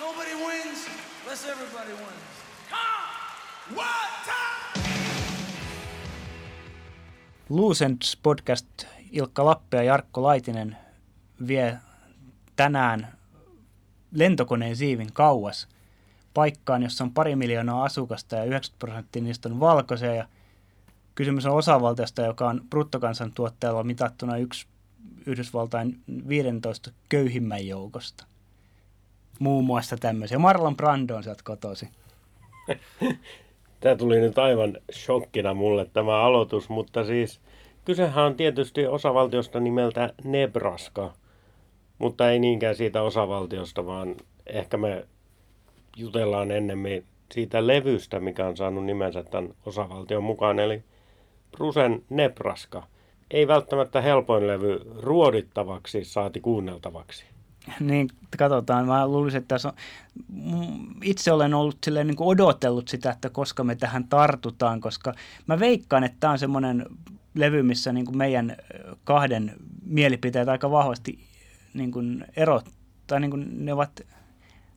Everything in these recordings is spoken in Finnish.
Nobody wins unless everybody wins. Come! One time! Podcast Ilkka Lappe ja Jarkko Laitinen vie tänään lentokoneen siivin kauas paikkaan, jossa on pari miljoonaa asukasta ja 90 prosenttia niistä on valkoisia. Ja kysymys on osavaltiosta, joka on bruttokansantuotteella mitattuna yksi Yhdysvaltain 15 köyhimmän joukosta. Muun muassa tämmöisiä. Marlon Brando on sieltä kotosi. Tämä tuli nyt aivan shokkina mulle tämä aloitus, mutta siis kysehän on tietysti osavaltiosta nimeltä Nebraska, mutta ei niinkään siitä osavaltiosta, vaan ehkä me jutellaan ennemmin siitä levystä, mikä on saanut nimensä tämän osavaltion mukaan, eli Prusen Nebraska. Ei välttämättä helpoin levy ruodittavaksi saati kuunneltavaksi. Niin, katsotaan. Mä luulisin, että tässä on, itse olen ollut silleen niin kuin odotellut sitä, että koska me tähän tartutaan, koska mä veikkaan, että tämä on semmoinen levy, missä niin kuin meidän kahden mielipiteet aika vahvasti niin kuin erot, tai niin kuin ne ovat,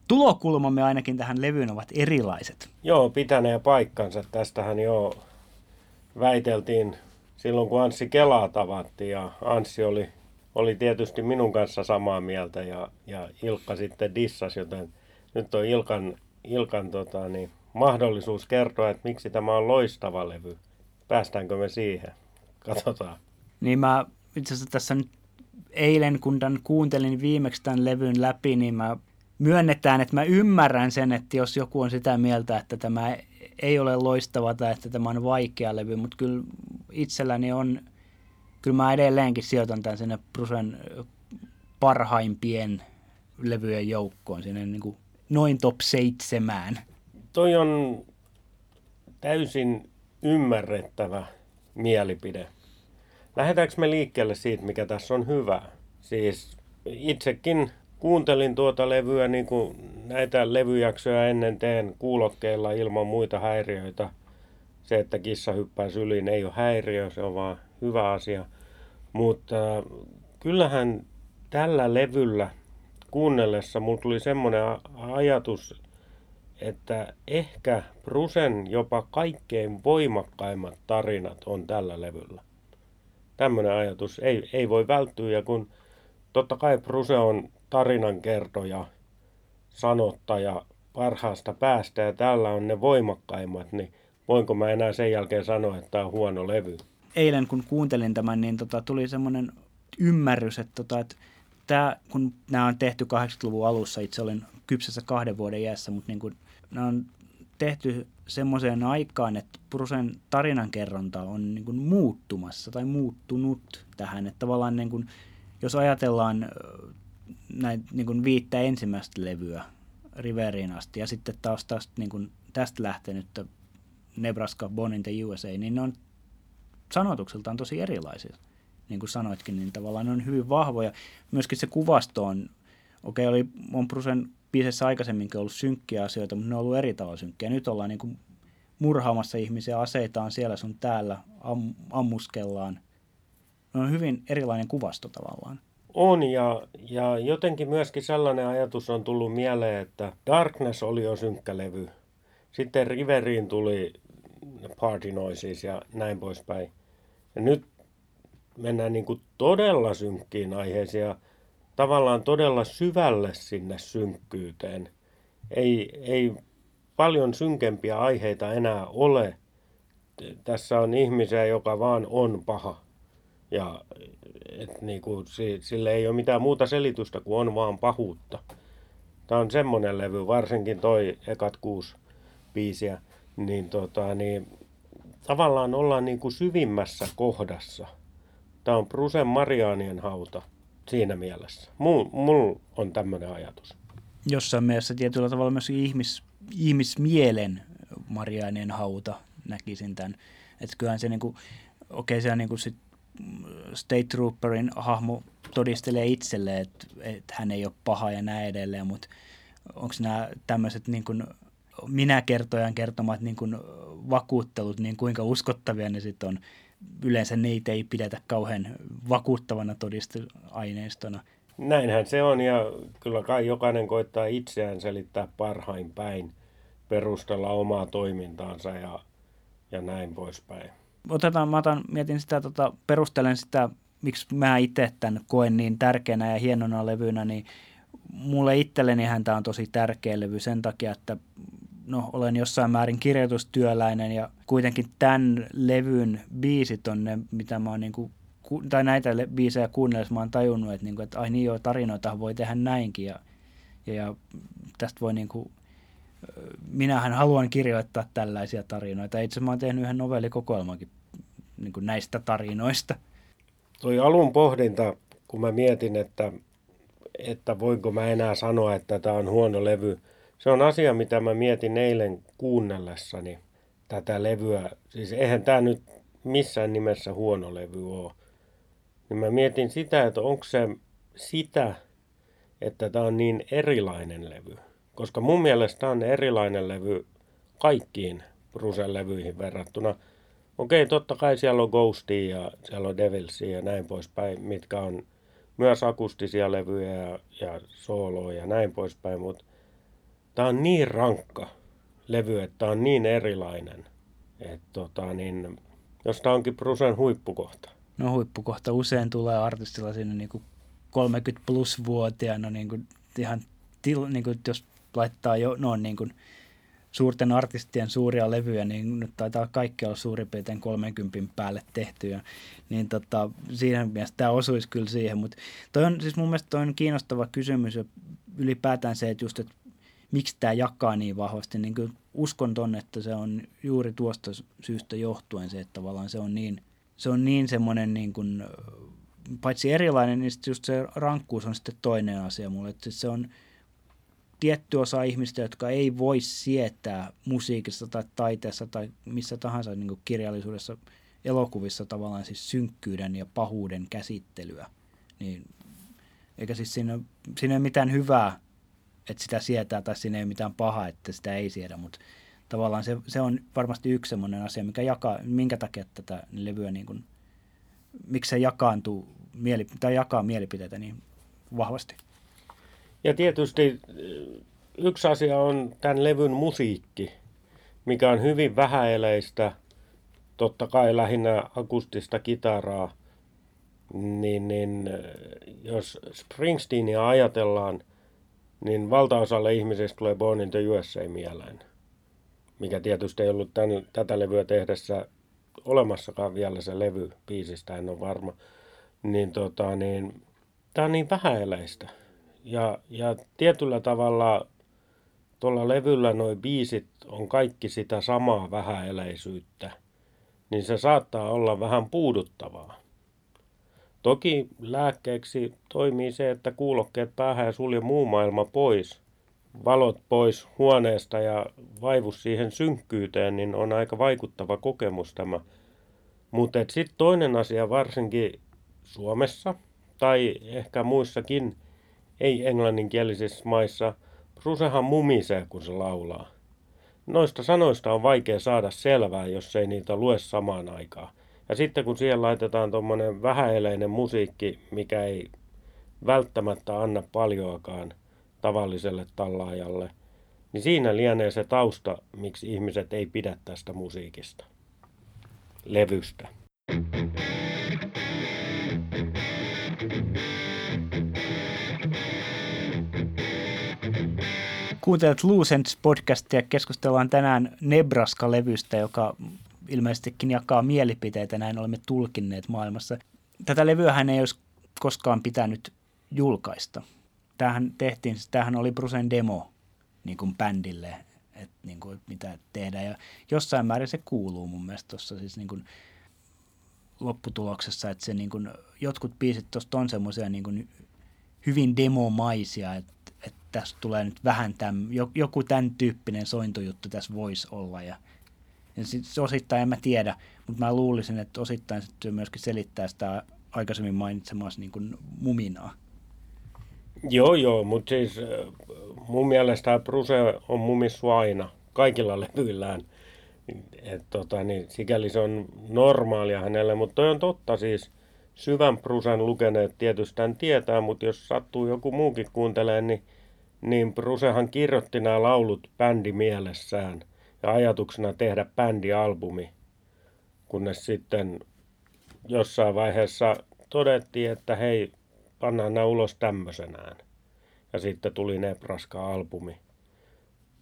tulokulmamme ainakin tähän levyyn ovat erilaiset. Joo, pitänee paikkansa. Tästähän jo väiteltiin silloin, kun Anssi Kelaa tavattiin ja Anssi oli oli tietysti minun kanssa samaa mieltä ja, ja Ilkka sitten dissas, joten nyt on Ilkan, Ilkan tota, niin, mahdollisuus kertoa, että miksi tämä on loistava levy. Päästäänkö me siihen? Katsotaan. Niin mä itse asiassa tässä nyt eilen, kun tämän kuuntelin viimeksi tämän levyn läpi, niin mä myönnetään, että mä ymmärrän sen, että jos joku on sitä mieltä, että tämä ei ole loistava tai että tämä on vaikea levy, mutta kyllä itselläni on – kyllä mä edelleenkin sijoitan tämän sinne Brusen parhaimpien levyjen joukkoon, sinne niin kuin noin top seitsemään. Toi on täysin ymmärrettävä mielipide. Lähdetäänkö me liikkeelle siitä, mikä tässä on hyvä? Siis itsekin kuuntelin tuota levyä, niin kuin näitä levyjaksoja ennen teen kuulokkeilla ilman muita häiriöitä. Se, että kissa hyppää syliin, ei ole häiriö, se on vaan hyvä asia. Mutta kyllähän tällä levyllä kuunnellessa mulla tuli semmoinen ajatus, että ehkä Brusen jopa kaikkein voimakkaimmat tarinat on tällä levyllä. Tämmöinen ajatus ei, ei voi välttyä ja kun totta kai Bruse on tarinankertoja, sanottaja parhaasta päästä ja tällä on ne voimakkaimmat, niin voinko mä enää sen jälkeen sanoa, että tämä on huono levy? Eilen kun kuuntelin tämän, niin tota, tuli semmoinen ymmärrys, että, tota, että tämä, kun nämä on tehty 80-luvun alussa, itse olin kypsässä kahden vuoden iässä, mutta niin kuin, nämä on tehty semmoiseen aikaan, että Prusen tarinankerronta on niin kuin muuttumassa tai muuttunut tähän. Että tavallaan niin kuin, jos ajatellaan näitä niin kuin viittä ensimmäistä levyä Riveriin asti ja sitten taas tästä, niin kuin, tästä lähtenyt Nebraska, Born in the USA, niin ne on sanotukseltaan tosi erilaisia. Niin kuin sanoitkin, niin tavallaan ne on hyvin vahvoja. Myöskin se kuvasto on, okei, okay, oli on Prusen biisessä aikaisemminkin ollut synkkiä asioita, mutta ne on ollut eri tavalla synkkiä. Nyt ollaan niin kuin murhaamassa ihmisiä, aseitaan siellä sun täällä, am, ammuskellaan. Ne on hyvin erilainen kuvasto tavallaan. On ja, ja jotenkin myöskin sellainen ajatus on tullut mieleen, että Darkness oli jo synkkä levy. Sitten Riveriin tuli Party Noises ja näin poispäin. Ja nyt mennään niin kuin todella synkkiin aiheisiin ja tavallaan todella syvälle sinne synkkyyteen. Ei, ei paljon synkempiä aiheita enää ole. Tässä on ihmisiä, joka vaan on paha. Ja et niin kuin, sille ei ole mitään muuta selitystä kuin on vaan pahuutta. Tämä on semmoinen levy, varsinkin toi ekat kuusi biisiä, niin, tota, niin tavallaan ollaan niin kuin syvimmässä kohdassa. Tämä on Prusen Mariaanien hauta siinä mielessä. Mulla mul on tämmöinen ajatus. Jossain mielessä tietyllä tavalla myös ihmis, ihmismielen Mariaanien hauta näkisin tämän. Että kyllähän se niin kuin, okei se niin kuin sit State Trooperin hahmo todistelee itselle, että, että hän ei ole paha ja näin edelleen, mutta onko nämä tämmöiset niin kuin minä kertojan kertomat niin kuin vakuuttelut, niin kuinka uskottavia ne sitten on. Yleensä niitä ei pidetä kauhean vakuuttavana todisteaineistona. Näinhän se on ja kyllä kai jokainen koittaa itseään selittää parhain päin, perustella omaa toimintaansa ja, ja näin poispäin. Otetaan, mä otan, mietin sitä, tota, perustelen sitä, miksi mä itse tämän koen niin tärkeänä ja hienona levynä, niin mulle itselleni tämä on tosi tärkeä levy sen takia, että no, olen jossain määrin kirjoitustyöläinen ja kuitenkin tämän levyn biisit on ne, mitä mä oon niin kuin, tai näitä biisejä kuunnellessa mä oon tajunnut, että, niin kuin, että ai niin joo, tarinoita voi tehdä näinkin ja, ja, ja tästä voi niin kuin, minähän haluan kirjoittaa tällaisia tarinoita. Itse mä oon tehnyt yhden novellikokoelmankin niin kuin näistä tarinoista. Toi alun pohdinta, kun mä mietin, että, että voinko mä enää sanoa, että tämä on huono levy, se on asia, mitä mä mietin eilen kuunnellessani tätä levyä. Siis eihän tämä nyt missään nimessä huono levy ole. Niin mä mietin sitä, että onko se sitä, että tämä on niin erilainen levy. Koska mun mielestä on erilainen levy kaikkiin Brusen levyihin verrattuna. Okei, totta kai siellä on Ghostia ja siellä on Devilsia ja näin poispäin, mitkä on myös akustisia levyjä ja, ja sooloja ja näin poispäin, mutta tämä on niin rankka levy, että tämä on niin erilainen, että tota, niin, jos tämä onkin Brusen huippukohta. No huippukohta usein tulee artistilla sinne niin kuin 30 plus vuotiaana niin kuin ihan til, niin kuin jos laittaa jo no, niin kuin suurten artistien suuria levyjä, niin nyt taitaa kaikki olla suurin piirtein 30 päälle tehtyjä. Niin tota, siinä mielessä tämä osuisi kyllä siihen, mutta toi on siis mun mielestä toi on kiinnostava kysymys ja ylipäätään se, että just, että miksi tämä jakaa niin vahvasti, niin kyllä uskon ton, että se on juuri tuosta syystä johtuen se, että tavallaan se on niin, se on niin semmoinen niin kuin, paitsi erilainen, niin just se rankkuus on sitten toinen asia mulle, että se on, tietty osa ihmistä, jotka ei voi sietää musiikissa tai taiteessa tai missä tahansa niin kuin kirjallisuudessa, elokuvissa tavallaan siis synkkyyden ja pahuuden käsittelyä. Niin, eikä siis siinä, siinä ei mitään hyvää, että sitä sietää, tai siinä ei ole mitään pahaa, että sitä ei siedä, mutta tavallaan se, se on varmasti yksi sellainen asia, mikä jakaa, minkä takia tätä levyä, niin kuin, miksi se jakaantuu, mieli, tai jakaa mielipiteitä niin vahvasti. Ja tietysti yksi asia on tämän levyn musiikki, mikä on hyvin vähäeleistä, totta kai lähinnä akustista kitaraa, niin, niin jos Springsteenia ajatellaan, niin valtaosalle ihmisistä tulee Born in the USA mieleen, mikä tietysti ei ollut tämän, tätä levyä tehdessä olemassakaan vielä se levy biisistä, en ole varma. Niin, tota, niin, tämä on niin vähäeleistä. Ja, ja tietyllä tavalla tuolla levyllä nuo biisit on kaikki sitä samaa vähäeleisyyttä, niin se saattaa olla vähän puuduttavaa. Toki lääkkeeksi toimii se, että kuulokkeet päähän ja sulje muu maailma pois, valot pois huoneesta ja vaivu siihen synkkyyteen, niin on aika vaikuttava kokemus tämä. Mutta sitten toinen asia varsinkin Suomessa tai ehkä muissakin ei-englanninkielisissä maissa, Brucehan mumisee, kun se laulaa. Noista sanoista on vaikea saada selvää, jos ei niitä lue samaan aikaan. Ja sitten kun siihen laitetaan tuommoinen vähäeleinen musiikki, mikä ei välttämättä anna paljoakaan tavalliselle tallaajalle, niin siinä lienee se tausta, miksi ihmiset ei pidä tästä musiikista, levystä. Kuuntelet Lucents podcastia. Keskustellaan tänään Nebraska-levystä, joka ilmeisestikin jakaa mielipiteitä, näin olemme tulkinneet maailmassa. Tätä levyähän ei olisi koskaan pitänyt julkaista. Tämähän tehtiin, tämähän oli Brusen demo niin kuin bändille, että niin kuin, mitä tehdään. Ja jossain määrin se kuuluu mun mielestä tuossa siis niin kuin lopputuloksessa, että se niin kuin, jotkut biisit tuosta on semmoisia niin kuin hyvin demomaisia, että että tässä tulee nyt vähän täm, joku tämän tyyppinen sointojuttu tässä voisi olla. Ja, ja sit, osittain en mä tiedä, mutta mä luulisin, että osittain se myöskin selittää sitä aikaisemmin mainitsemassa niin muminaa. Joo, joo, mutta siis äh, mun mielestä Bruce on mumissu aina, kaikilla levyillään. Et tota, niin, sikäli se on normaalia hänelle, mutta toi on totta siis. syvän Prusan lukeneet tietysti tietää, mutta jos sattuu joku muukin kuuntelee, niin, niin Prusehan kirjoitti nämä laulut bändi mielessään ja ajatuksena tehdä bändialbumi, kunnes sitten jossain vaiheessa todettiin, että hei, pannaan nämä ulos tämmöisenään. Ja sitten tuli Nebraska-albumi.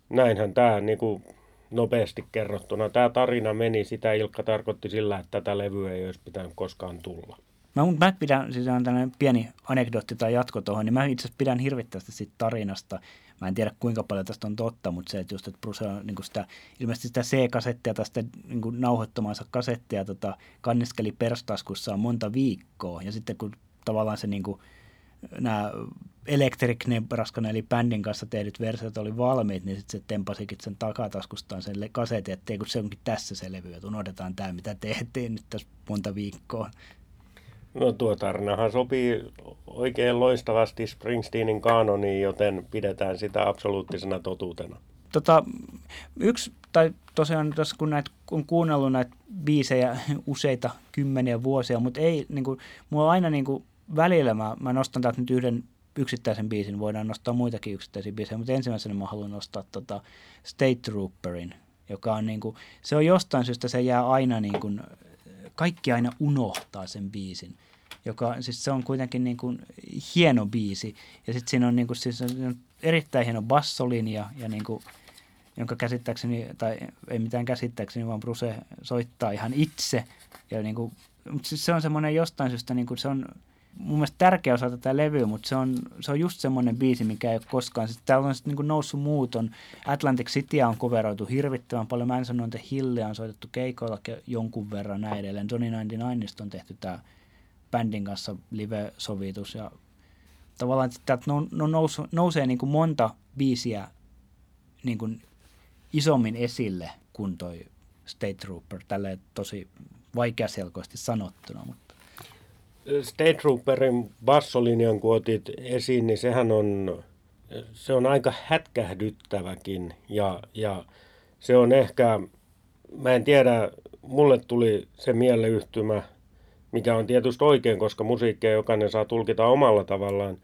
Näinhän tämä niin kuin nopeasti kerrottuna. Tämä tarina meni, sitä Ilkka tarkoitti sillä, että tätä levyä ei olisi pitänyt koskaan tulla. Mä, mä pidän, siis on tällainen pieni anekdootti tai jatko tuohon, niin mä itse pidän hirvittävästi siitä tarinasta. Mä en tiedä kuinka paljon tästä on totta, mutta se, että just, että Bruce on niin sitä, ilmeisesti sitä C-kasettia tai sitä niin nauhoittamansa kasettia tota, kanniskeli perstaskussaan monta viikkoa. Ja sitten kun tavallaan se niin kuin, nämä Electric Nebraskan eli bändin kanssa tehdyt versiot oli valmiit, niin sitten se tempasikin sen takataskustaan sen kasetin, että kun se onkin tässä se levy, että unohdetaan tämä, mitä tehtiin nyt tässä monta viikkoa. No tuo tarinahan sopii oikein loistavasti Springsteenin kanoniin, joten pidetään sitä absoluuttisena totuutena. Tota, yksi, tai tosiaan tässä kun näitä, on kuunnellut näitä biisejä useita kymmeniä vuosia, mutta ei, niin kuin, mulla aina niin kuin, välillä, mä, mä nostan täältä nyt yhden yksittäisen biisin, voidaan nostaa muitakin yksittäisiä biisejä, mutta ensimmäisenä mä haluan nostaa tota State Trooperin, joka on niin kuin, se on jostain syystä, se jää aina niin kuin, kaikki aina unohtaa sen biisin joka siis se on kuitenkin niin kuin hieno biisi. Ja sitten siinä on, niin kuin, siis on erittäin hieno bassolinja, ja niin kuin, jonka käsittääkseni, tai ei mitään käsittääkseni, vaan Bruce soittaa ihan itse. Ja niin kuin, mutta siis se on semmoinen jostain syystä, niin kuin se on mun mielestä tärkeä osa tätä levyä, mutta se on, se on just semmoinen biisi, mikä ei ole koskaan. Sitten täällä on sitten niin noussut muuton. Atlantic City on koveroitu hirvittävän paljon. Mä en sano, että Hille on soitettu keikoilla jonkun verran näin edelleen. Johnny 99 on tehty tämä bändin kanssa live-sovitus ja tavallaan että no, no nous, nousee niin kuin monta biisiä niin kuin isommin esille kuin toi State Trooper, tälle tosi vaikeaselkoisesti sanottuna. Mutta. State Trooperin bassolinjan, kun otit esiin, niin sehän on, se on aika hätkähdyttäväkin ja, ja se on ehkä, mä en tiedä, mulle tuli se mieleyhtymä mikä on tietysti oikein, koska musiikkia jokainen saa tulkita omalla tavallaan.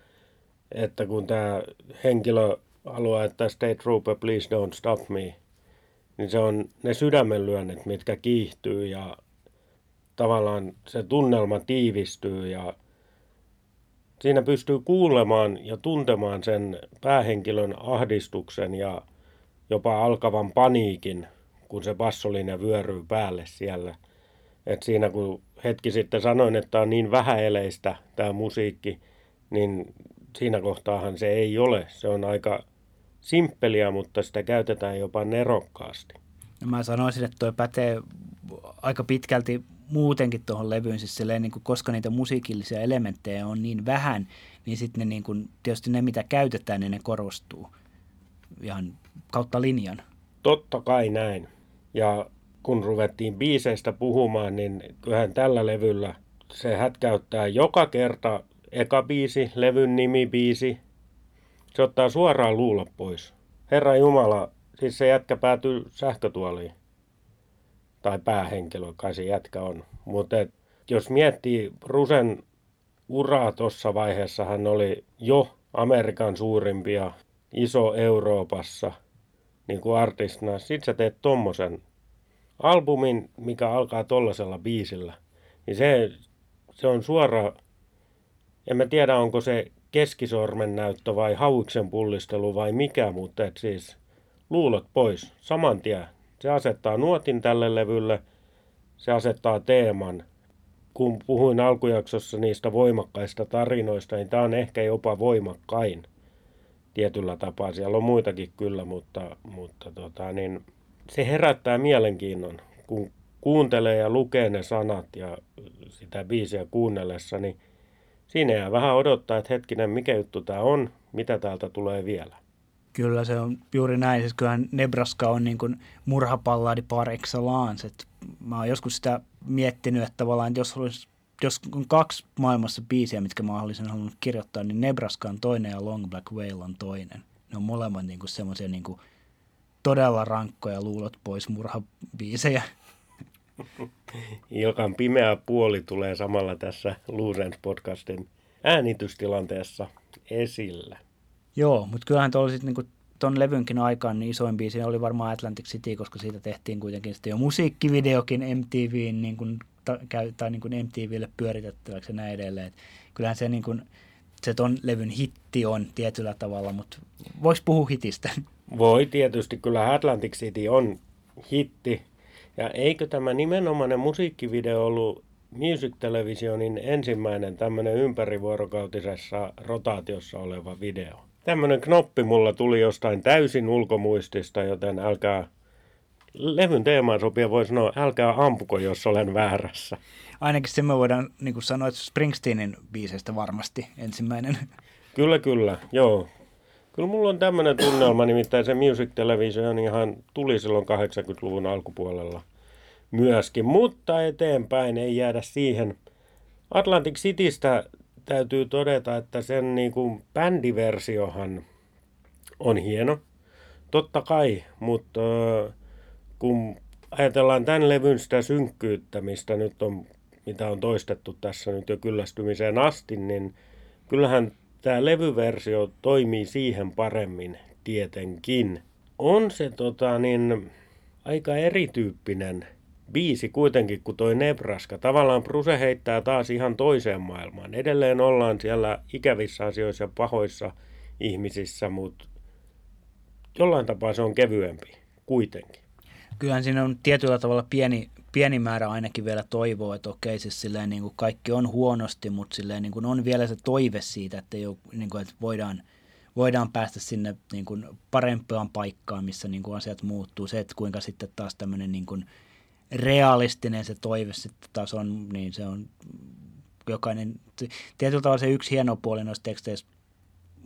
Että kun tämä henkilö haluaa, että State Trooper, please don't stop me, niin se on ne sydämenlyönnet, mitkä kiihtyy ja tavallaan se tunnelma tiivistyy ja siinä pystyy kuulemaan ja tuntemaan sen päähenkilön ahdistuksen ja jopa alkavan paniikin, kun se bassolinja vyöryy päälle siellä. Et siinä kun hetki sitten sanoin, että on niin vähäeleistä tämä musiikki, niin siinä kohtaahan se ei ole. Se on aika simppeliä, mutta sitä käytetään jopa nerokkaasti. Mä sanoisin, että tuo pätee aika pitkälti muutenkin tuohon levyyn, siis silleen, niin kuin, koska niitä musiikillisia elementtejä on niin vähän, niin sitten niin tietysti ne, mitä käytetään, niin ne korostuu ihan kautta linjan. Totta kai näin. Ja kun ruvettiin biiseistä puhumaan, niin kyllähän tällä levyllä se hätkäyttää joka kerta eka biisi, levyn nimi biisi. Se ottaa suoraan luulla pois. Herra Jumala, siis se jätkä päätyy sähkötuoliin. Tai päähenkilö, kai se jätkä on. Mutta jos miettii Rusen uraa tuossa vaiheessa, hän oli jo Amerikan suurimpia, iso Euroopassa, niin kuin artistina. Sitten sä teet tommosen albumin, mikä alkaa tollasella biisillä, niin se, se on suora, en mä tiedä onko se keskisormen näyttö vai hauiksen pullistelu vai mikä, mutta et siis luulot pois saman tien. Se asettaa nuotin tälle levylle, se asettaa teeman. Kun puhuin alkujaksossa niistä voimakkaista tarinoista, niin tämä on ehkä jopa voimakkain tietyllä tapaa. Siellä on muitakin kyllä, mutta, mutta tota, niin, se herättää mielenkiinnon, kun kuuntelee ja lukee ne sanat ja sitä biisiä kuunnellessa, niin siinä jää vähän odottaa, että hetkinen, mikä juttu tämä on, mitä täältä tulee vielä. Kyllä se on juuri näin. Siis kyllähän Nebraska on niin kuin murhapalladi par excellence. Et mä oon joskus sitä miettinyt, että tavallaan että jos, olisi, jos on kaksi maailmassa biisiä, mitkä mä olisin halunnut kirjoittaa, niin Nebraska on toinen ja Long Black Whale on toinen. Ne on molemmat niin semmoisia niin todella rankkoja luulot pois murhabiisejä. Ilkan pimeä puoli tulee samalla tässä Luusens podcastin äänitystilanteessa esillä. Joo, mutta kyllähän tuolla sitten niinku ton levynkin aikaan niin isoin biisi oli varmaan Atlantic City, koska siitä tehtiin kuitenkin sitten jo musiikkivideokin MTVin niin kuin, ta, tai niin kuin MTVlle pyöritettäväksi ja näin edelleen. Et kyllähän se, niin kuin, se ton levyn hitti on tietyllä tavalla, mutta voisi puhua hitistä? Voi tietysti, kyllä Atlantic City on hitti. Ja eikö tämä nimenomainen musiikkivideo ollut Music Televisionin ensimmäinen tämmöinen ympärivuorokautisessa rotaatiossa oleva video? Tämmöinen knoppi mulla tuli jostain täysin ulkomuistista, joten älkää levyn teemaan sopia voi sanoa, älkää ampuko, jos olen väärässä. Ainakin se me voidaan niin kuin sanoa, että Springsteenin biiseistä varmasti ensimmäinen. Kyllä, kyllä, joo. Kyllä mulla on tämmöinen tunnelma, nimittäin se Music Television ihan tuli silloin 80-luvun alkupuolella myöskin, mutta eteenpäin ei jäädä siihen. Atlantic Citystä täytyy todeta, että sen niin kuin bändiversiohan on hieno. Totta kai, mutta kun ajatellaan tämän levyn sitä synkkyyttä, mistä nyt on, mitä on toistettu tässä nyt jo kyllästymiseen asti, niin kyllähän tämä levyversio toimii siihen paremmin tietenkin. On se tota, niin, aika erityyppinen biisi kuitenkin kuin toi Nebraska. Tavallaan Bruse heittää taas ihan toiseen maailmaan. Edelleen ollaan siellä ikävissä asioissa ja pahoissa ihmisissä, mutta jollain tapaa se on kevyempi kuitenkin. Kyllähän siinä on tietyllä tavalla pieni, pieni määrä ainakin vielä toivoa, että okei, siis silleen niin kuin kaikki on huonosti, mutta silleen niin kuin on vielä se toive siitä, että, jo, niin kuin, että voidaan, voidaan päästä sinne niin kuin parempaan paikkaan, missä niin kuin asiat muuttuu. Se, että kuinka sitten taas tämmöinen niin kuin realistinen se toive sitten taas on, niin se on jokainen, tietyllä tavalla se yksi hieno puoli noissa teksteissä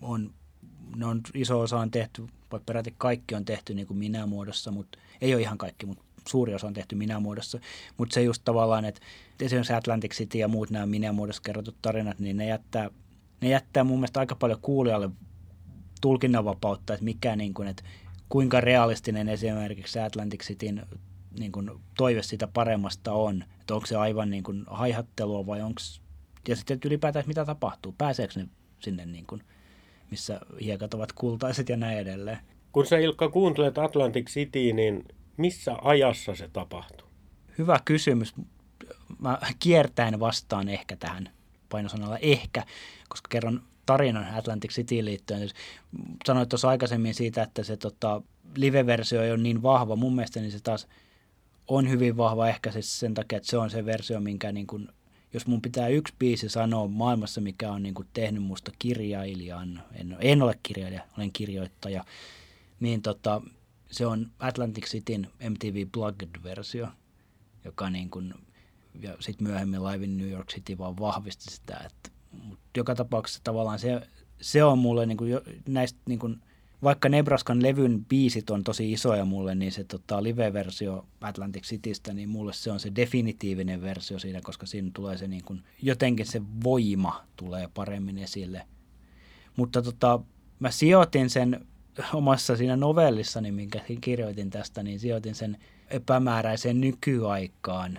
on, ne on iso osa on tehty, vai peräti kaikki on tehty niin kuin minä muodossa, mutta ei ole ihan kaikki, mutta suuri osa on tehty minä muodossa. Mutta se just tavallaan, että esimerkiksi Atlantic City ja muut nämä minä muodossa kerrotut tarinat, niin ne jättää, ne jättää mun mielestä aika paljon kuulijalle tulkinnanvapautta, että mikä niin kuin, että kuinka realistinen esimerkiksi Atlantic Cityn niin kuin toive siitä paremmasta on. Että onko se aivan niin kuin haihattelua vai onko... Ja sitten ylipäätään, mitä tapahtuu. Pääseekö ne sinne, niin kuin, missä hiekat ovat kultaiset ja näin edelleen. Kun sä Ilkka kuuntelet Atlantic City, niin missä ajassa se tapahtuu? Hyvä kysymys. Mä kiertäen vastaan ehkä tähän painosanalla ehkä, koska kerron tarinan Atlantic City liittyen. Sanoit tuossa aikaisemmin siitä, että se tota, live-versio ei ole niin vahva. Mun mielestä niin se taas on hyvin vahva ehkä siis sen takia, että se on se versio, minkä niin kuin, jos mun pitää yksi biisi sanoa maailmassa, mikä on niin kuin tehnyt musta kirjailijan, en, en ole kirjailija, olen kirjoittaja, niin tota, se on Atlantic Cityn MTV Plugged-versio, joka niin kuin, ja sitten myöhemmin Live in New York City vaan vahvisti sitä, että mutta joka tapauksessa tavallaan se, se on mulle niin kuin näistä niin kuin, vaikka Nebraskan levyn biisit on tosi isoja mulle, niin se tota, live-versio Atlantic Citystä, niin mulle se on se definitiivinen versio siinä, koska siinä tulee se niin kuin, jotenkin se voima tulee paremmin esille. Mutta tota, mä sijoitin sen omassa siinä novellissani, minkä kirjoitin tästä, niin sijoitin sen epämääräiseen nykyaikaan.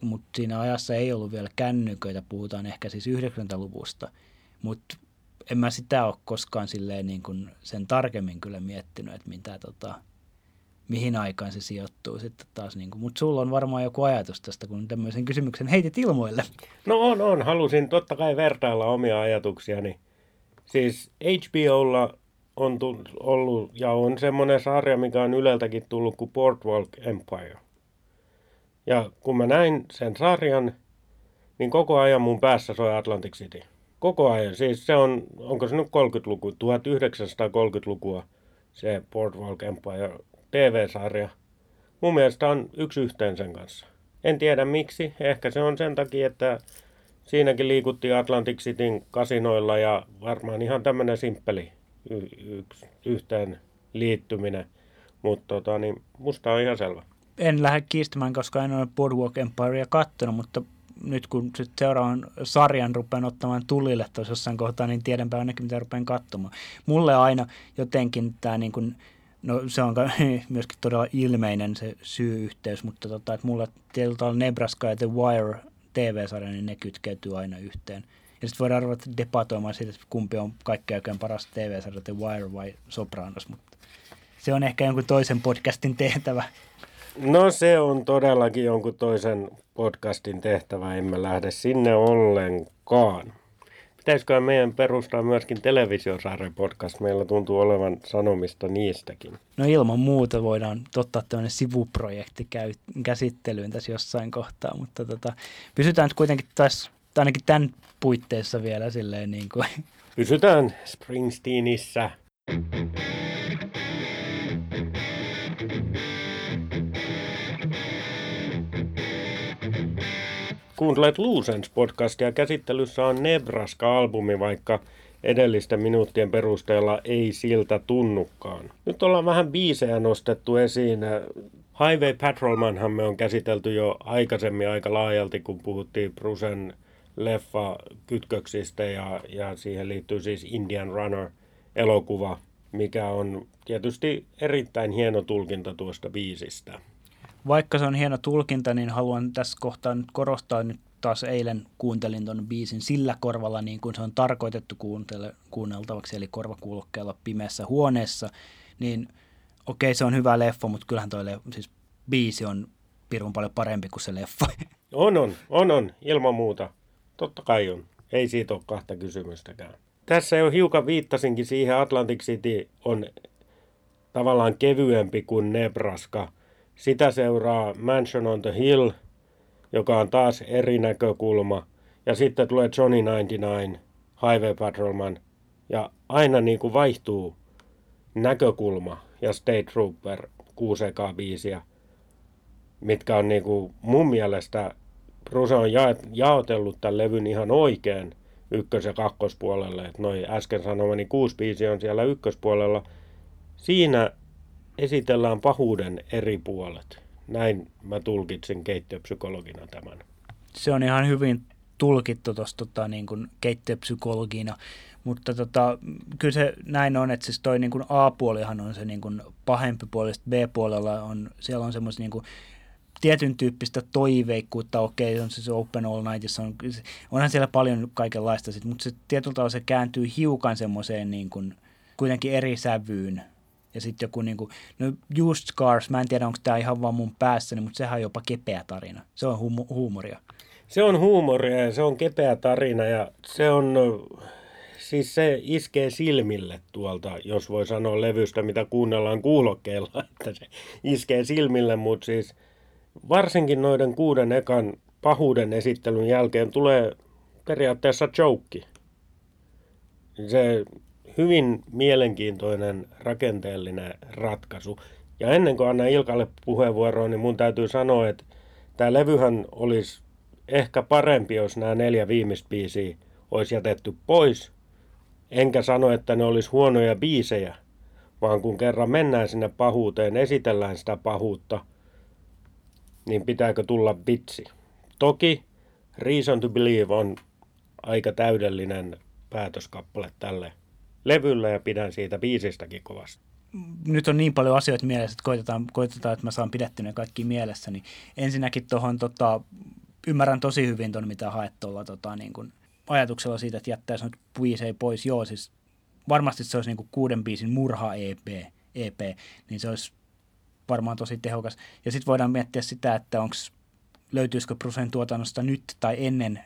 Mutta siinä ajassa ei ollut vielä kännyköitä, puhutaan ehkä siis 90-luvusta. Mutta en mä sitä ole koskaan silleen niin kuin sen tarkemmin kyllä miettinyt, että mitä, tota, mihin aikaan se sijoittuu sitten taas. Niin kuin. Mutta sulla on varmaan joku ajatus tästä, kun tämmöisen kysymyksen heitit ilmoille. No on, on. Halusin totta kai vertailla omia ajatuksiani. Siis HBOlla on tullut, ollut ja on semmoinen sarja, mikä on Yleltäkin tullut kuin Boardwalk Empire. Ja kun mä näin sen sarjan, niin koko ajan mun päässä soi Atlantic City. Koko ajan. Siis se on, onko se nyt 30-luku, 1930-lukua se Boardwalk Empire TV-sarja. Mun mielestä on yksi yhteen sen kanssa. En tiedä miksi. Ehkä se on sen takia, että siinäkin liikuttiin Atlantic Cityn kasinoilla ja varmaan ihan tämmöinen simppeli y- yksi yhteen liittyminen. Mutta tota, niin musta on ihan selvä. En lähde kiistämään, koska en ole Boardwalk Empirea kattonut, mutta nyt kun sit seuraavan sarjan rupean ottamaan tulille tuossa jossain kohtaa, niin tiedänpä ainakin mitä rupean katsomaan. Mulle aina jotenkin tämä niin kuin No se on myöskin todella ilmeinen se syy-yhteys, mutta tota, että mulla tietyllä tavalla Nebraska ja The Wire TV-sarja, niin ne kytkeytyy aina yhteen. Ja sitten voidaan ruveta debatoimaan siitä, että kumpi on kaikkein oikein paras TV-sarja, The Wire vai Sopranos, mutta se on ehkä jonkun toisen podcastin tehtävä. No se on todellakin jonkun toisen podcastin tehtävä, emme lähde sinne ollenkaan. Pitäisikö meidän perustaa myöskin televisiosarjan podcast? Meillä tuntuu olevan sanomista niistäkin. No ilman muuta voidaan ottaa tämmöinen sivuprojekti käy, käsittelyyn tässä jossain kohtaa, mutta tota, pysytään nyt kuitenkin tässä, ainakin tämän puitteissa vielä silleen niin kuin, Pysytään Springsteenissä. Kuuntelet Luusens podcastia. Käsittelyssä on Nebraska-albumi, vaikka edellisten minuuttien perusteella ei siltä tunnukaan. Nyt ollaan vähän biisejä nostettu esiin. Highway Patrolmanhan me on käsitelty jo aikaisemmin aika laajalti, kun puhuttiin Brusen leffa kytköksistä ja, ja siihen liittyy siis Indian Runner-elokuva, mikä on tietysti erittäin hieno tulkinta tuosta biisistä. Vaikka se on hieno tulkinta, niin haluan tässä kohtaa nyt korostaa nyt taas eilen kuuntelin ton biisin sillä korvalla niin kuin se on tarkoitettu kuuntele, kuunneltavaksi, eli korvakuulokkeella pimeässä huoneessa, niin okei se on hyvä leffa, mutta kyllähän toi le- siis biisi on pirun paljon parempi kuin se leffa. On, on, on, on, ilman muuta. Totta kai on. Ei siitä ole kahta kysymystäkään. Tässä jo hiukan viittasinkin siihen, Atlantic City on tavallaan kevyempi kuin Nebraska. Sitä seuraa Mansion on the Hill, joka on taas eri näkökulma. Ja sitten tulee Johnny 99, Highway Patrolman. Ja aina niin kuin vaihtuu näkökulma ja State Trooper, kuusi ekaa biisiä, mitkä on niin kuin mun mielestä Bruce on ja, jaotellut tämän levyn ihan oikein ykkös- ja kakkospuolelle. Että noi äsken sanomani kuusi biisi on siellä ykköspuolella. Siinä esitellään pahuuden eri puolet. Näin mä tulkitsin keittiöpsykologina tämän. se on ihan hyvin tulkittu tuossa tota, niin keittiöpsykologina, mutta tota, kyllä se näin on, että siis toi niin kuin A-puolihan on se niin kuin pahempi puoli, B-puolella on, siellä on semmoista niin kuin tietyn tyyppistä toiveikkuutta, okei, on se, se Open All Nightissa, on, onhan siellä paljon kaikenlaista, sit, mutta se tietyllä tavalla se kääntyy hiukan semmoiseen niin kuin, kuitenkin eri sävyyn. Ja sitten joku niin kuin, no Just Scars, mä en tiedä onko tämä ihan vaan mun päässäni, mutta sehän on jopa kepeä tarina. Se on humo- huumoria. Se on huumoria ja se on kepeä tarina ja se on, siis se iskee silmille tuolta, jos voi sanoa levystä, mitä kuunnellaan kuulokkeilla, että se iskee silmille, mutta siis varsinkin noiden kuuden ekan pahuuden esittelyn jälkeen tulee periaatteessa joke. Se hyvin mielenkiintoinen rakenteellinen ratkaisu. Ja ennen kuin annan Ilkalle puheenvuoroon, niin mun täytyy sanoa, että tämä levyhän olisi ehkä parempi, jos nämä neljä viimeistä biisiä olisi jätetty pois. Enkä sano, että ne olisi huonoja biisejä, vaan kun kerran mennään sinne pahuuteen, esitellään sitä pahuutta, niin pitääkö tulla bitsi. Toki Reason to Believe on aika täydellinen päätöskappale tälle levylle ja pidän siitä biisistäkin kovasti. nyt on niin paljon asioita mielessä, että koitetaan, koitetaan että mä saan pidettyä ne kaikki mielessä, niin ensinnäkin tuohon tota, ymmärrän tosi hyvin tuon, mitä haet tuolla tota, niin kun ajatuksella siitä, että jättäisi nyt biisejä pois. Joo, siis varmasti se olisi niin kuin kuuden biisin murha-EP, EP, niin se olisi varmaan tosi tehokas. Ja sitten voidaan miettiä sitä, että onko löytyisikö Brusen tuotannosta nyt tai ennen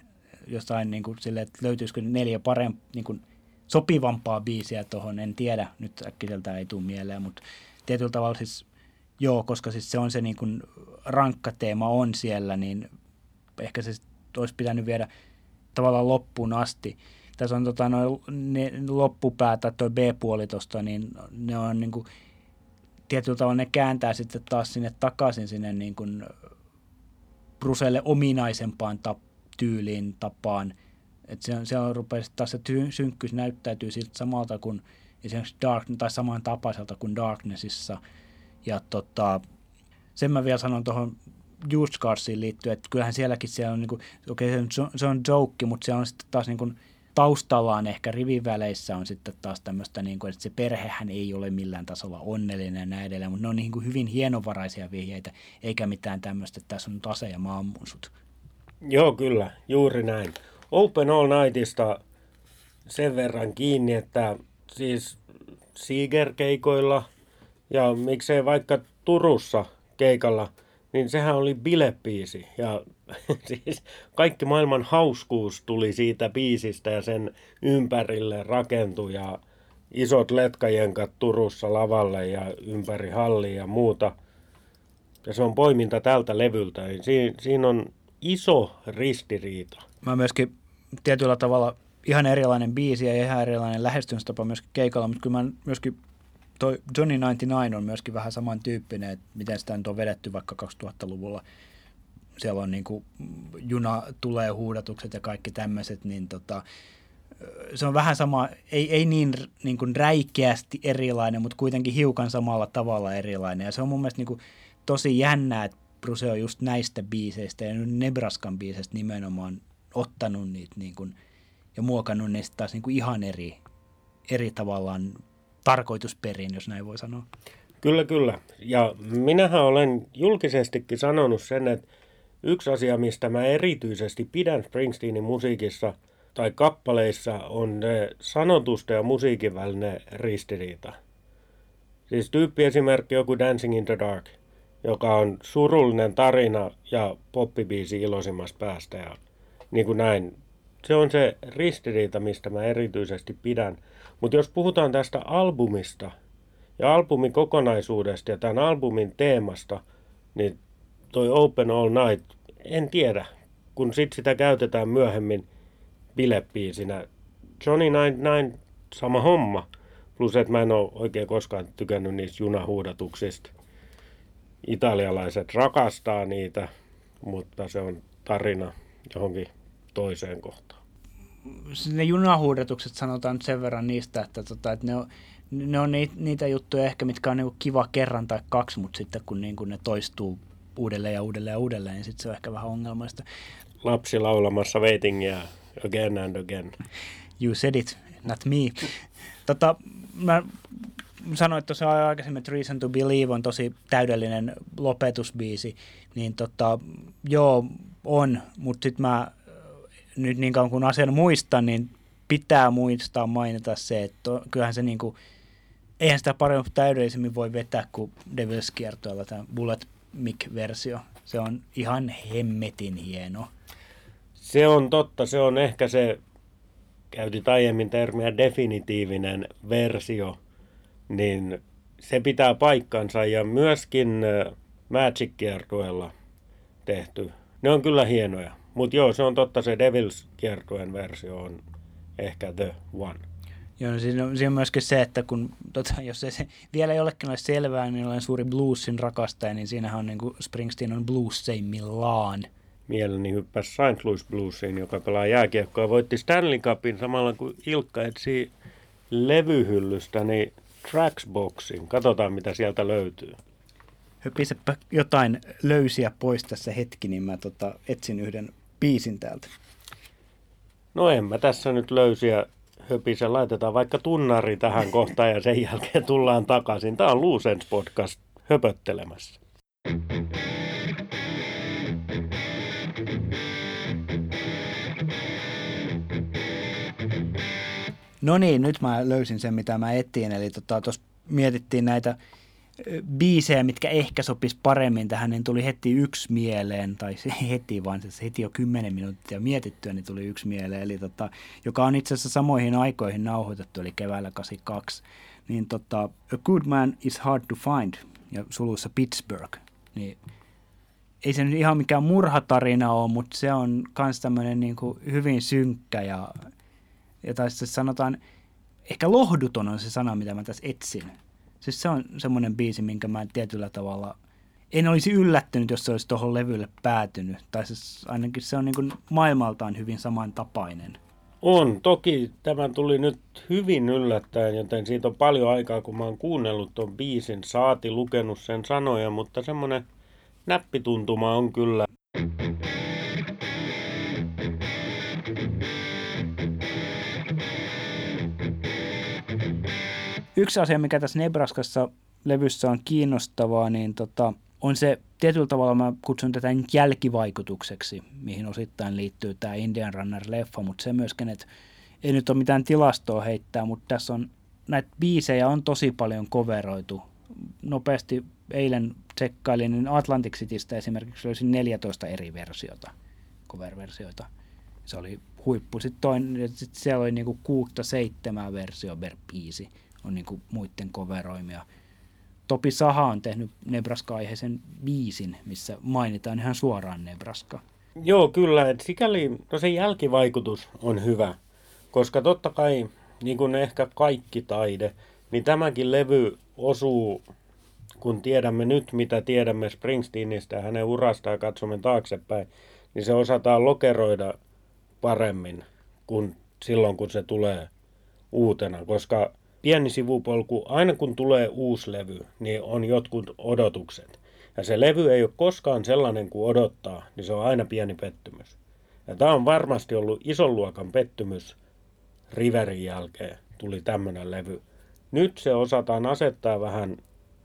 jostain niin kuin sille, että löytyisikö neljä parempi, niin kuin sopivampaa biisiä tuohon, en tiedä, nyt äkkiseltä ei tule mieleen, mutta tietyllä tavalla siis joo, koska siis se on se niin kuin rankka teema on siellä, niin ehkä se olisi pitänyt viedä tavallaan loppuun asti. Tässä on tota, noin ne loppupää tai tuo B-puoli tuosta, niin ne on niin kuin, tietyllä tavalla ne kääntää sitten taas sinne takaisin sinne niin kuin Bruselle ominaisempaan tap, tyyliin, tapaan. Että se, se on rupeaa taas se ty, synkkyys näyttäytyy siltä samalta kuin esimerkiksi Dark, tai saman tapaiselta kuin Darknessissa. Ja tota, sen mä vielä sanon tuohon Just Carsiin liittyen, että kyllähän sielläkin siellä on, niin okei okay, se on, joke, mutta se on sitten taas niin kuin, taustallaan ehkä riviväleissä on sitten taas tämmöistä, niin kuin, että se perhehän ei ole millään tasolla onnellinen ja näin edelleen, mutta ne on niin kuin hyvin hienovaraisia vihjeitä, eikä mitään tämmöistä, että tässä on nyt ase ja sut. Joo, kyllä, juuri näin. Open All Nightista sen verran kiinni, että siis Seeger-keikoilla ja miksei vaikka Turussa keikalla, niin sehän oli bilepiisi. Ja siis kaikki maailman hauskuus tuli siitä biisistä ja sen ympärille rakentui ja isot letkajenkat Turussa lavalle ja ympäri hallia ja muuta. Ja se on poiminta tältä levyltä. Siinä, siinä on iso ristiriita. Mä myöskin tietyllä tavalla ihan erilainen biisi ja ihan erilainen lähestymistapa myöskin keikalla, mutta kyllä mä myöskin toi Johnny 99 on myöskin vähän samantyyppinen, että miten sitä nyt on vedetty vaikka 2000-luvulla. Siellä on niin kuin juna tulee huudatukset ja kaikki tämmöiset, niin tota, se on vähän sama, ei, ei niin, niin kuin räikeästi erilainen, mutta kuitenkin hiukan samalla tavalla erilainen. Ja se on mun mielestä niin kuin tosi jännää, että Bruce on just näistä biiseistä ja Nebraskan biiseistä nimenomaan ottanut niitä niin kuin, ja muokannut niistä taas niin kuin ihan eri, eri tavallaan tarkoitusperin, jos näin voi sanoa. Kyllä, kyllä. Ja minähän olen julkisestikin sanonut sen, että yksi asia, mistä mä erityisesti pidän Springsteenin musiikissa tai kappaleissa, on ne sanotusta ja musiikin välinen ristiriita. Siis tyyppiesimerkki joku Dancing in the Dark, joka on surullinen tarina ja poppibiisi iloisimmasta päästä ja niin kuin näin. Se on se ristiriita, mistä mä erityisesti pidän – mutta jos puhutaan tästä albumista ja albumin kokonaisuudesta ja tämän albumin teemasta, niin toi Open All Night, en tiedä, kun sit sitä käytetään myöhemmin bilepiisinä. Johnny Nine sama homma. Plus, että mä en ole oikein koskaan tykännyt niistä junahuudatuksista. Italialaiset rakastaa niitä, mutta se on tarina johonkin toiseen kohtaan ne junahuudetukset sanotaan nyt sen verran niistä, että, tota, että ne on, ne on niitä juttuja ehkä, mitkä on niinku kiva kerran tai kaksi, mutta sitten kun niinku ne toistuu uudelleen ja uudelleen ja uudelleen, niin sitten se on ehkä vähän ongelmaista. Lapsi laulamassa waitingia again and again. You said it, not me. Tota, mä sanoin, että tuossa aikaisemmin, että Reason to Believe on tosi täydellinen lopetusbiisi, niin tota, joo, on, mutta sitten mä nyt niin kauan kuin asian muistan, niin pitää muistaa mainita se, että kyllähän se niin kuin, eihän sitä paremmin täydellisemmin voi vetää kuin Devil's kiertoilla tämä Bullet Mic-versio. Se on ihan hemmetin hieno. Se on totta, se on ehkä se, käytit aiemmin termiä definitiivinen versio, niin se pitää paikkansa ja myöskin äh, Magic-kiertueella tehty. Ne on kyllä hienoja. Mutta joo, se on totta, se Devils kiertuen versio on ehkä the one. Joo, no siinä on, siinä on myöskin se, että kun, tota, jos se, se vielä jollekin ole selvää, niin olen suuri bluesin rakastaja, niin siinähän on niin kuin Springsteen on bluesseimmillaan. Mieleni hyppäsi St. Louis Bluesiin, joka pelaa jääkiekkoa. Voitti Stanley Cupin samalla kuin Ilkka etsi levyhyllystä, niin Tracksboxin. Katsotaan, mitä sieltä löytyy höpisepä jotain löysiä pois tässä hetki, niin mä tota, etsin yhden biisin täältä. No en mä tässä nyt löysiä höpise. Laitetaan vaikka tunnari tähän kohtaan ja sen jälkeen tullaan takaisin. Tämä on Luusens podcast höpöttelemässä. No niin, nyt mä löysin sen, mitä mä etsin. Eli tuossa tota, mietittiin näitä biisejä, mitkä ehkä sopis paremmin tähän, niin tuli heti yksi mieleen, tai se heti vaan, se heti jo kymmenen minuuttia mietittyä, niin tuli yksi mieleen, eli tota, joka on itse asiassa samoihin aikoihin nauhoitettu, eli keväällä 82. Niin tota, A Good Man is Hard to Find, ja suluissa Pittsburgh, niin ei se nyt ihan mikään murhatarina ole, mutta se on myös tämmöinen niin hyvin synkkä ja, ja tai sanotaan, ehkä lohduton on se sana, mitä mä tässä etsin Siis se on semmoinen biisi, minkä mä tietyllä tavalla en olisi yllättynyt, jos se olisi tuohon levylle päätynyt. Tai siis ainakin se on niin maailmaltaan hyvin samantapainen. On, toki tämä tuli nyt hyvin yllättäen, joten siitä on paljon aikaa, kun mä oon kuunnellut tuon biisin, saati lukenut sen sanoja, mutta semmoinen näppituntuma on kyllä Yksi asia, mikä tässä Nebraskassa levyssä on kiinnostavaa, niin tota, on se tietyllä tavalla, mä kutsun tätä nyt jälkivaikutukseksi, mihin osittain liittyy tämä Indian Runner-leffa, mutta se myöskin, että ei nyt ole mitään tilastoa heittää, mutta tässä on näitä biisejä on tosi paljon coveroitu. Nopeasti eilen tsekkailin, niin Atlantic Citystä esimerkiksi löysin 14 eri versiota, cover-versioita. Se oli huippu. Sitten, toinen, sitten siellä oli niinku kuutta seitsemää versio per biisi on niinku muiden coveroimia. Topi Saha on tehnyt Nebraska-aiheisen biisin, missä mainitaan ihan suoraan Nebraska. Joo, kyllä. Et sikäli, no se jälkivaikutus on hyvä, koska totta kai, niin kuin ehkä kaikki taide, niin tämäkin levy osuu, kun tiedämme nyt, mitä tiedämme Springsteenistä ja hänen urastaan katsomme taaksepäin, niin se osataan lokeroida paremmin kuin silloin, kun se tulee uutena, koska pieni sivupolku, aina kun tulee uusi levy, niin on jotkut odotukset. Ja se levy ei ole koskaan sellainen kuin odottaa, niin se on aina pieni pettymys. Ja tämä on varmasti ollut ison luokan pettymys Riverin jälkeen, tuli tämmöinen levy. Nyt se osataan asettaa vähän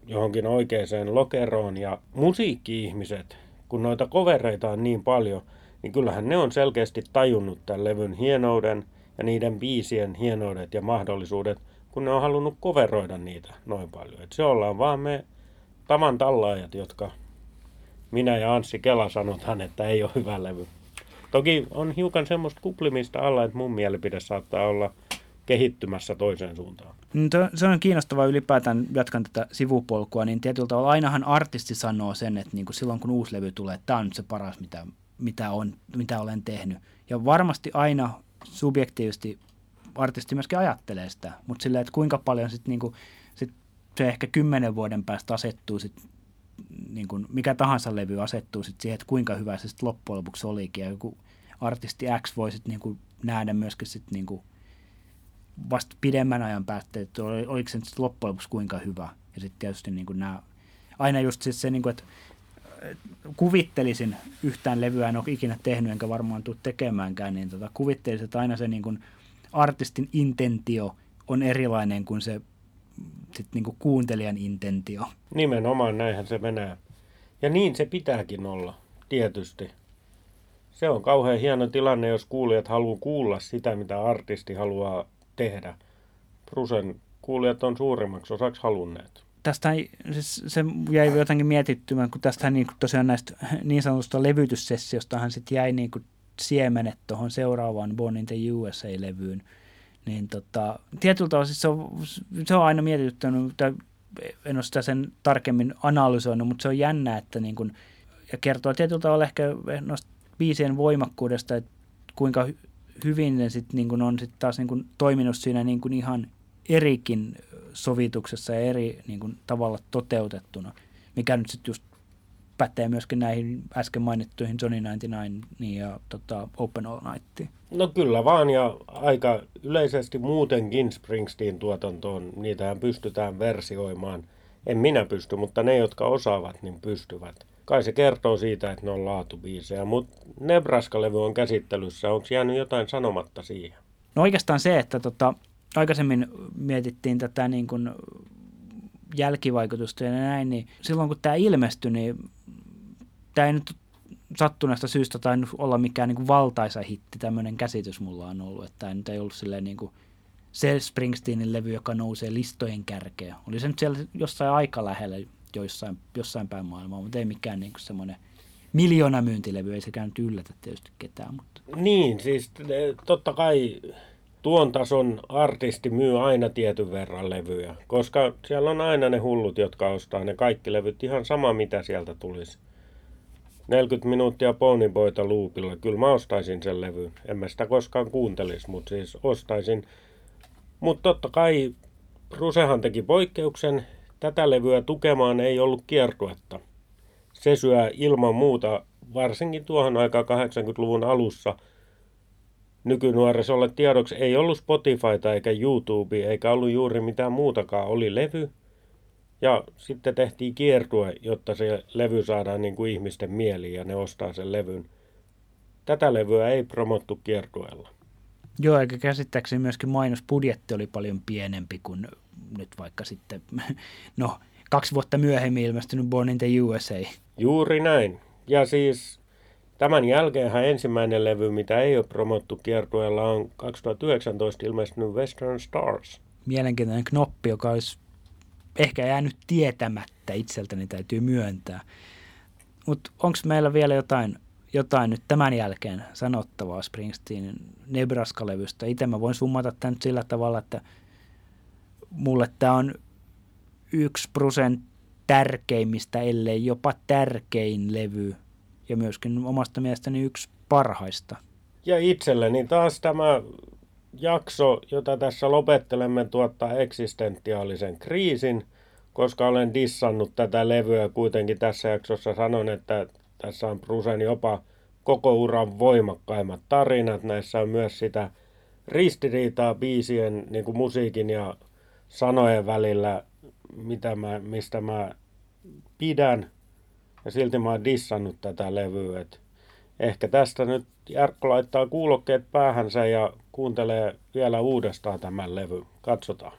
johonkin oikeaan lokeroon ja musiikki-ihmiset, kun noita kovereita on niin paljon, niin kyllähän ne on selkeästi tajunnut tämän levyn hienouden ja niiden biisien hienoudet ja mahdollisuudet – kun ne on halunnut koveroida niitä noin paljon. Et se ollaan vaan me tavan tallaajat, jotka minä ja Anssi Kela sanotaan, että ei ole hyvä levy. Toki on hiukan semmoista kuplimista alla, että mun mielipide saattaa olla kehittymässä toiseen suuntaan. Mm, se on kiinnostavaa ylipäätään, jatkan tätä sivupolkua, niin tietyllä tavalla ainahan artisti sanoo sen, että niin kuin silloin kun uusi levy tulee, että tämä on nyt se paras, mitä, mitä, on, mitä olen tehnyt. Ja varmasti aina subjektiivisesti artisti myöskin ajattelee sitä, mutta silleen, että kuinka paljon sitten niinku, sit se ehkä kymmenen vuoden päästä asettuu sit, niin kuin mikä tahansa levy asettuu sit siihen, että kuinka hyvä se sitten loppujen lopuksi olikin. Ja joku artisti X voi sitten niin nähdä myöskin sit niin kuin vasta pidemmän ajan päästä, että oliko se sitten loppujen lopuksi kuinka hyvä. Ja sitten tietysti niin kuin nämä, aina just siis se, niin kuin, että kuvittelisin yhtään levyä, en ole ikinä tehnyt, enkä varmaan tule tekemäänkään, niin tota, kuvittelisin, että aina se niin kuin artistin intentio on erilainen kuin se sit niinku kuuntelijan intentio. Nimenomaan näinhän se menee. Ja niin se pitääkin olla, tietysti. Se on kauhean hieno tilanne, jos kuulijat haluaa kuulla sitä, mitä artisti haluaa tehdä. Prusen kuulijat on suuremmaksi osaksi halunneet. Tästä siis se jäi jotenkin mietittymään, kun tästä niin tosiaan näistä niin sanotusta levytyssessiostahan sitten jäi niin kuin siemenet tuohon seuraavaan Born in the USA-levyyn, niin tota, tietyllä tavalla siis se, on, se on aina mietityttänyt, en ole sitä sen tarkemmin analysoinut, mutta se on jännä, että niin kun, ja kertoo tietyllä tavalla ehkä noista biisien voimakkuudesta, että kuinka hyvin ne sit niin kun on sit taas niin kun toiminut siinä niin kun ihan erikin sovituksessa ja eri niin kun tavalla toteutettuna, mikä nyt sitten just pätee myöskin näihin äsken mainittuihin Johnny 99 ja tota, Open All Nightiin. No kyllä vaan, ja aika yleisesti muutenkin Springsteen-tuotantoon, niitähän pystytään versioimaan. En minä pysty, mutta ne, jotka osaavat, niin pystyvät. Kai se kertoo siitä, että ne on laatubiisejä, mutta Nebraska-levy on käsittelyssä. Onko jäänyt jotain sanomatta siihen? No oikeastaan se, että tota, aikaisemmin mietittiin tätä niin kuin jälkivaikutusta ja näin, niin silloin kun tämä ilmestyi, niin tämä ei nyt sattuneesta syystä tai olla mikään niin kuin valtaisa hitti, tämmöinen käsitys mulla on ollut, että tämä nyt ei ollut silleen niin kuin se Springsteenin levy, joka nousee listojen kärkeä. Oli se nyt siellä jossain aika lähellä joissain, jossain päin maailmaa, mutta ei mikään niin semmoinen miljoona myyntilevy, ei sekään nyt yllätä tietysti ketään. Mutta. Niin, siis totta kai tuon tason artisti myy aina tietyn verran levyjä, koska siellä on aina ne hullut, jotka ostaa ne kaikki levyt, ihan sama mitä sieltä tulisi. 40 minuuttia Ponyboyta luupilla. Kyllä mä ostaisin sen levyn. En mä sitä koskaan kuuntelisi, mutta siis ostaisin. Mutta totta kai Rusehan teki poikkeuksen. Tätä levyä tukemaan ei ollut kiertuetta. Se syö ilman muuta, varsinkin tuohon aikaan 80-luvun alussa, nykynuorisolle tiedoksi ei ollut Spotifyta eikä YouTube, eikä ollut juuri mitään muutakaan. Oli levy, ja sitten tehtiin kiertue, jotta se levy saadaan niin kuin ihmisten mieliin ja ne ostaa sen levyn. Tätä levyä ei promottu kiertueella. Joo, eikä käsittääkseni myöskin mainosbudjetti oli paljon pienempi kuin nyt vaikka sitten, no kaksi vuotta myöhemmin ilmestynyt Born in the USA. Juuri näin. Ja siis tämän jälkeenhän ensimmäinen levy, mitä ei ole promottu kiertueella, on 2019 ilmestynyt Western Stars. Mielenkiintoinen knoppi, joka olisi ehkä jäänyt tietämättä itseltäni, täytyy myöntää. Mutta onko meillä vielä jotain, jotain nyt tämän jälkeen sanottavaa Springsteenin Nebraska-levystä? Itse mä voin summata tämän nyt sillä tavalla, että mulle tämä on yksi prosent tärkeimmistä, ellei jopa tärkein levy ja myöskin omasta mielestäni yksi parhaista. Ja itselleni taas tämä jakso, jota tässä lopettelemme, tuottaa eksistentiaalisen kriisin, koska olen dissannut tätä levyä kuitenkin tässä jaksossa sanon, että tässä on Brusen jopa koko uran voimakkaimmat tarinat. Näissä on myös sitä ristiriitaa biisien niin kuin musiikin ja sanojen välillä, mitä mä, mistä mä pidän. Ja silti mä oon dissannut tätä levyä. Et ehkä tästä nyt Jarkko laittaa kuulokkeet päähänsä ja kuuntelee vielä uudestaan tämän levy. Katsotaan.